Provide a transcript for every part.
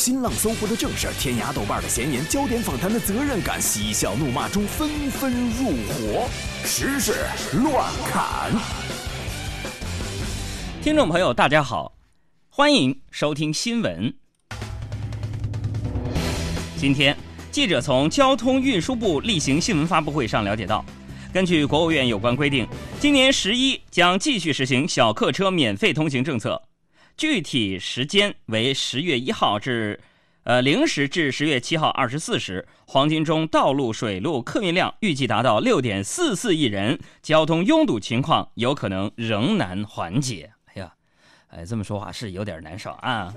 新浪、搜狐的正事儿，天涯、豆瓣的闲言，焦点访谈的责任感，嬉笑怒骂中纷纷入伙，时事乱侃。听众朋友，大家好，欢迎收听新闻。今天，记者从交通运输部例行新闻发布会上了解到，根据国务院有关规定，今年十一将继续实行小客车免费通行政策。具体时间为十月一号至，呃零时至十月七号二十四时。黄金周道路、水路客运量预计达到六点四四亿人，交通拥堵情况有可能仍难缓解。哎呀，哎，这么说话是有点难受啊。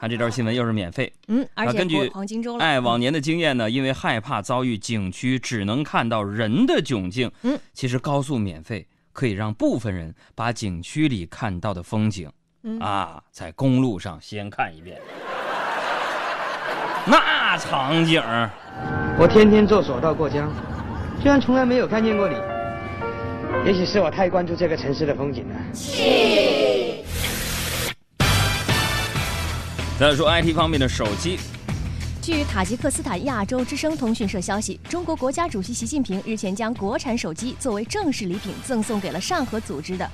看这条新闻又是免费，嗯，而且根据黄金周了，哎，往年的经验呢，因为害怕遭遇景区只能看到人的窘境，嗯，其实高速免费可以让部分人把景区里看到的风景。嗯啊，在公路上先看一遍，那场景儿，我天天坐索道过江，居然从来没有看见过你。也许是我太关注这个城市的风景了。再说 IT 方面的手机，据塔吉克斯坦亚洲之声通讯社消息，中国国家主席习近平日前将国产手机作为正式礼品赠送给了上合组织的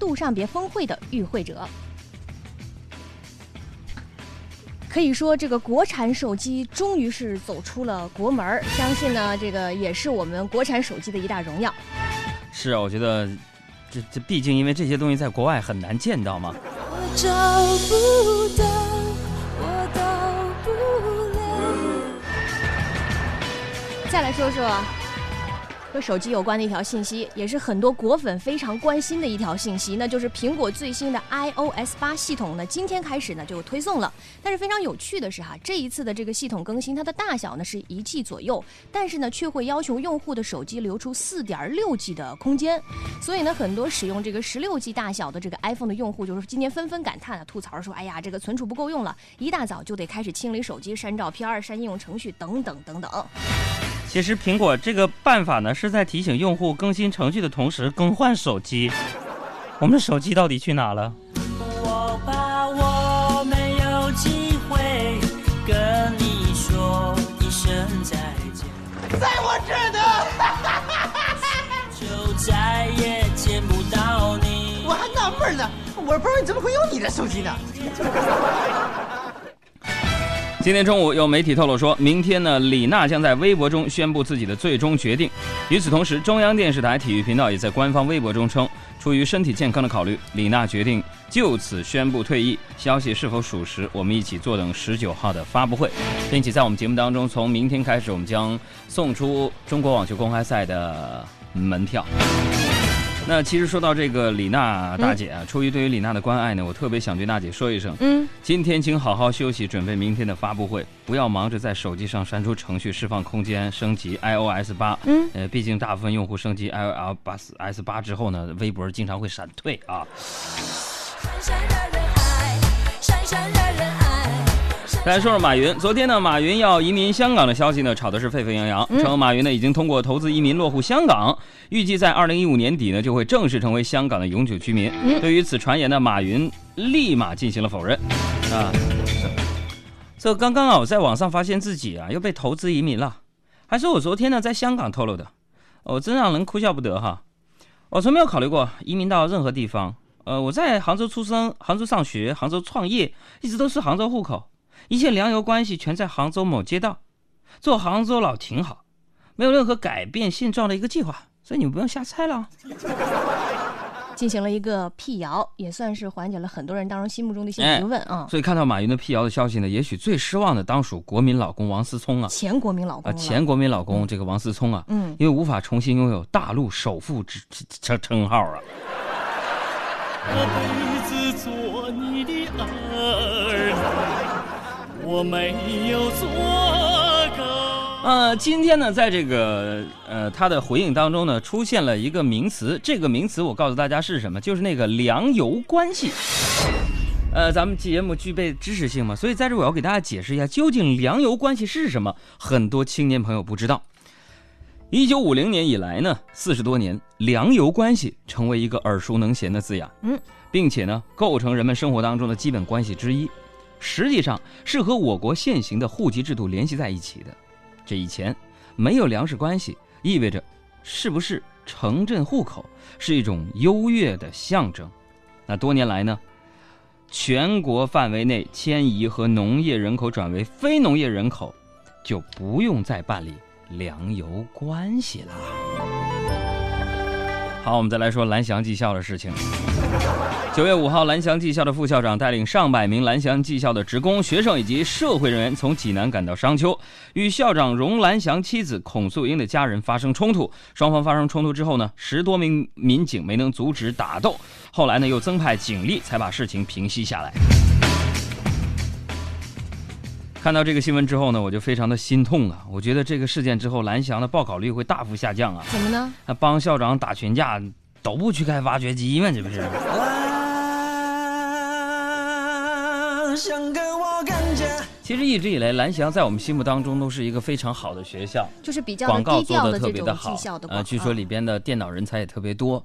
杜尚别峰会的与会者。可以说，这个国产手机终于是走出了国门儿，相信呢，这个也是我们国产手机的一大荣耀。是啊，我觉得这这毕竟因为这些东西在国外很难见到嘛。我找不到，我到不了。再来说说和手机有关的一条信息，也是很多果粉非常关心的一条信息，那就是苹果最新的 iOS 八系统呢，今天开始呢就推送了。但是非常有趣的是哈，这一次的这个系统更新，它的大小呢是一 G 左右，但是呢却会要求用户的手机留出四点六 G 的空间。所以呢，很多使用这个十六 G 大小的这个 iPhone 的用户，就是今年纷纷感叹啊，吐槽说，哎呀，这个存储不够用了，一大早就得开始清理手机、删照片、删应用程序等等等等。其实苹果这个办法呢，是在提醒用户更新程序的同时更换手机。我们的手机到底去哪了？我怕我没有机会跟你说一声再见，在我这儿呢，就再也见不到你。我还纳闷呢，我不知道你怎么会有你的手机呢？今天中午，有媒体透露说，明天呢，李娜将在微博中宣布自己的最终决定。与此同时，中央电视台体育频道也在官方微博中称，出于身体健康的考虑，李娜决定就此宣布退役。消息是否属实，我们一起坐等十九号的发布会，并且在我们节目当中，从明天开始，我们将送出中国网球公开赛的门票。那其实说到这个李娜大姐啊，出于对于李娜的关爱呢，我特别想对娜姐说一声，嗯，今天请好好休息，准备明天的发布会，不要忙着在手机上删除程序、释放空间、升级 iOS 八。嗯，呃，毕竟大部分用户升级 iOS 八之后呢，微博经常会闪退啊。来说说马云，昨天呢，马云要移民香港的消息呢，炒的是沸沸扬扬，称马云呢已经通过投资移民落户香港，预计在二零一五年底呢就会正式成为香港的永久居民。对于此传言呢，马云立马进行了否认。啊，这刚刚啊，我在网上发现自己啊又被投资移民了，还是我昨天呢在香港透露的，我真让人哭笑不得哈。我从没有考虑过移民到任何地方，呃，我在杭州出生，杭州上学，杭州创业，一直都是杭州户口。一切粮油关系全在杭州某街道，做杭州佬挺好，没有任何改变现状的一个计划，所以你们不用瞎猜了。进行了一个辟谣，也算是缓解了很多人当中心目中的一些疑问啊。所以看到马云的辟谣的消息呢，也许最失望的当属国民老公王思聪啊，前国民老公啊，前国民老公这个王思聪啊，嗯，因为无法重新拥有大陆首富之称称号啊。这辈子做你的儿女，我没有做够。呃，今天呢，在这个呃他的回应当中呢，出现了一个名词，这个名词我告诉大家是什么，就是那个粮油关系。呃，咱们节目具备知识性嘛，所以在这我要给大家解释一下，究竟粮油关系是什么？很多青年朋友不知道。一九五零年以来呢，四十多年，粮油关系成为一个耳熟能详的字眼，嗯，并且呢，构成人们生活当中的基本关系之一。实际上是和我国现行的户籍制度联系在一起的。这以前没有粮食关系，意味着是不是城镇户口是一种优越的象征。那多年来呢，全国范围内迁移和农业人口转为非农业人口，就不用再办理粮油关系了。好，我们再来说蓝翔技校的事情。九月五号，蓝翔技校的副校长带领上百名蓝翔技校的职工、学生以及社会人员从济南赶到商丘，与校长荣蓝翔妻子孔素英的家人发生冲突。双方发生冲突之后呢，十多名民警没能阻止打斗，后来呢又增派警力才把事情平息下来。看到这个新闻之后呢，我就非常的心痛啊！我觉得这个事件之后，蓝翔的报考率会大幅下降啊！怎么呢？那帮校长打群架，都不去开挖掘机吗？这不是？想跟我更加其实一直以来，蓝翔在我们心目当中都是一个非常好的学校，就是比较广告做的特别的好。呃，据说里边的电脑人才也特别多。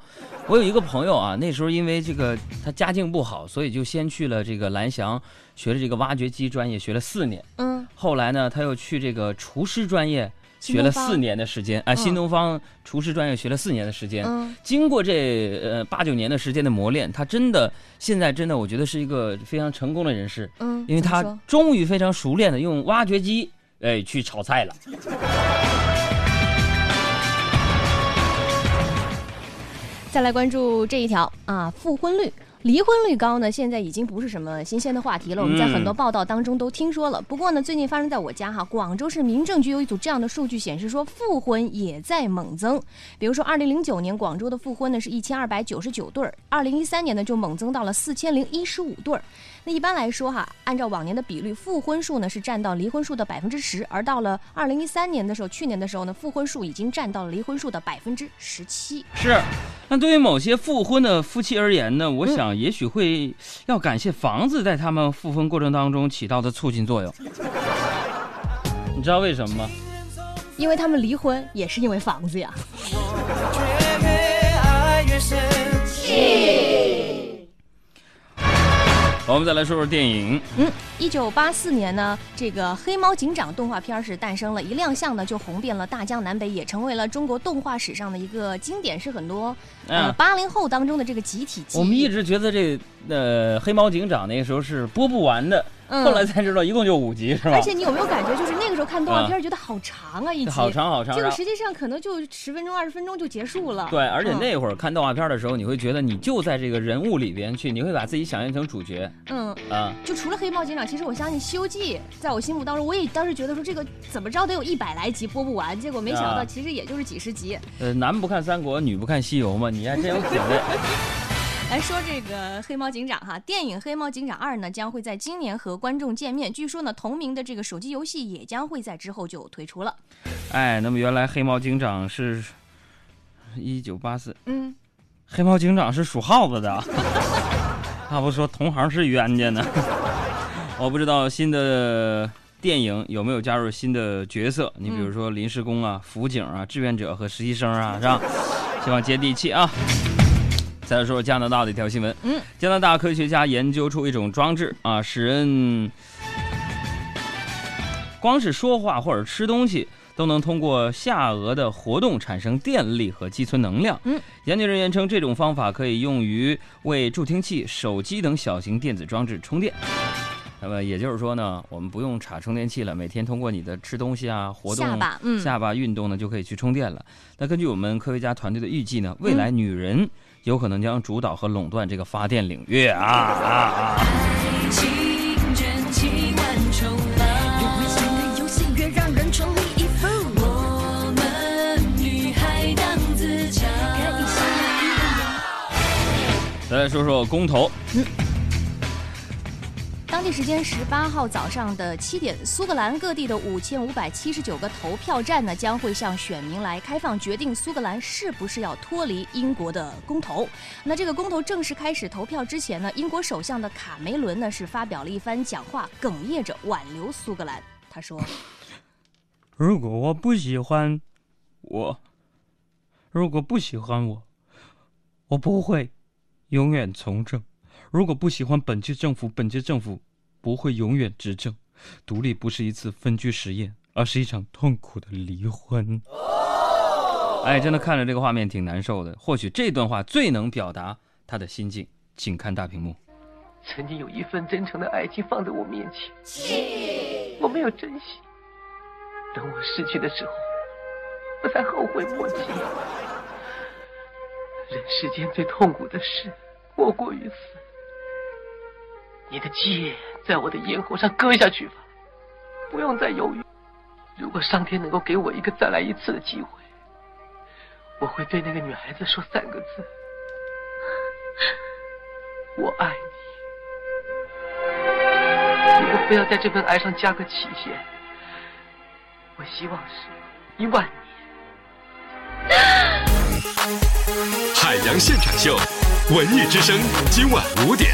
我有一个朋友啊，那时候因为这个他家境不好，所以就先去了这个蓝翔学了这个挖掘机专业，学了四年。嗯，后来呢，他又去这个厨师专业学了四年的时间，啊、嗯新东方厨师专业学了四年的时间。嗯经过这呃八九年的时间的磨练，他真的现在真的我觉得是一个非常成功的人士，嗯，因为他终于非常熟练的用挖掘机哎去炒菜了。再来关注这一条啊，复婚率。离婚率高呢，现在已经不是什么新鲜的话题了。我们在很多报道当中都听说了。不过呢，最近发生在我家哈，广州市民政局有一组这样的数据显示说，复婚也在猛增。比如说，二零零九年广州的复婚呢是一千二百九十九对儿，二零一三年呢就猛增到了四千零一十五对儿。那一般来说哈，按照往年的比率，复婚数呢是占到离婚数的百分之十，而到了二零一三年的时候，去年的时候呢，复婚数已经占到了离婚数的百分之十七。是，那对于某些复婚的夫妻而言呢，我想也许会要感谢房子在他们复婚过程当中起到的促进作用。你知道为什么吗？因为他们离婚也是因为房子呀。我们再来说说电影。嗯，一九八四年呢，这个《黑猫警长》动画片是诞生了，一亮相呢就红遍了大江南北，也成为了中国动画史上的一个经典，是很多呃嗯八零后当中的这个集体记忆。我们一直觉得这呃黑猫警长那个时候是播不完的，嗯后来才知道一共就五集是吧而？且你有没有感觉，就是那个时候看动画片觉得好长啊，一集好长好长。这个实际上可能就十分钟、二十分钟就结束了。对，而且嗯那会儿看动画片的时候，你会觉得你就在这个人物里边去，你会把自己想象成主角嗯。啊。就除了黑猫警长，其实我相信《西游记》在我心目当中，我也当时觉得说这个怎么着得有一百来集播不完，结果没想到啊其实也就是几十集。呃，男不看三国，女不看西游嘛，你还真有品位。来说这个黑猫警长哈，电影《黑猫警长二》呢将会在今年和观众见面，据说呢同名的这个手机游戏也将会在之后就推出了。哎，那么原来黑猫警长是一九八四，嗯，黑猫警长是属耗子的，他不说同行是冤家呢。我不知道新的电影有没有加入新的角色，你比如说临时工啊、辅警啊、志愿者和实习生啊，是吧？希望接地气啊。再来说说加拿大的一条新闻，嗯，加拿大科学家研究出一种装置啊，使人光是说话或者吃东西都能通过下颚的活动产生电力和积存能量。嗯，研究人员称，这种方法可以用于为助听器、手机等小型电子装置充电。那么也就是说呢，我们不用插充电器了，每天通过你的吃东西啊、活动、下巴嗯下巴运动呢，就可以去充电了。那根据我们科学家团队的预计呢，未来女人有可能将主导和垄断这个发电领域啊啊啊！情真情万重浪，越危险的游戏越让人全力以赴。我们女孩当自强，再来说说公投，当地时间十八号早上的七点，苏格兰各地的五千五百七十九个投票站呢，将会向选民来开放，决定苏格兰是不是要脱离英国的公投。那这个公投正式开始投票之前呢，英国首相的卡梅伦呢是发表了一番讲话，哽咽着挽留苏格兰。他说 如果我不喜欢我，如果不喜欢我，我不会永远从政。如果不喜欢本届政府，本届政府不会永远执政，独立不是一次分居实验，而是一场痛苦的离婚。哎，真的看着这个画面挺难受的。或许这段话最能表达他的心境，请看大屏幕。曾经有一份真诚的爱情放在我面前，我没有珍惜。等我失去的时候，我才后悔莫及。人世间最痛苦的事，莫过于此。你的剑在我的咽喉上割下去吧，不用再犹豫。如果上天能够给我一个再来一次的机会，我会对那个女孩子说三个字：我爱你。如果非要在这份爱上加个期限，我希望是一万年。海洋现场秀，文艺之声，今晚五点。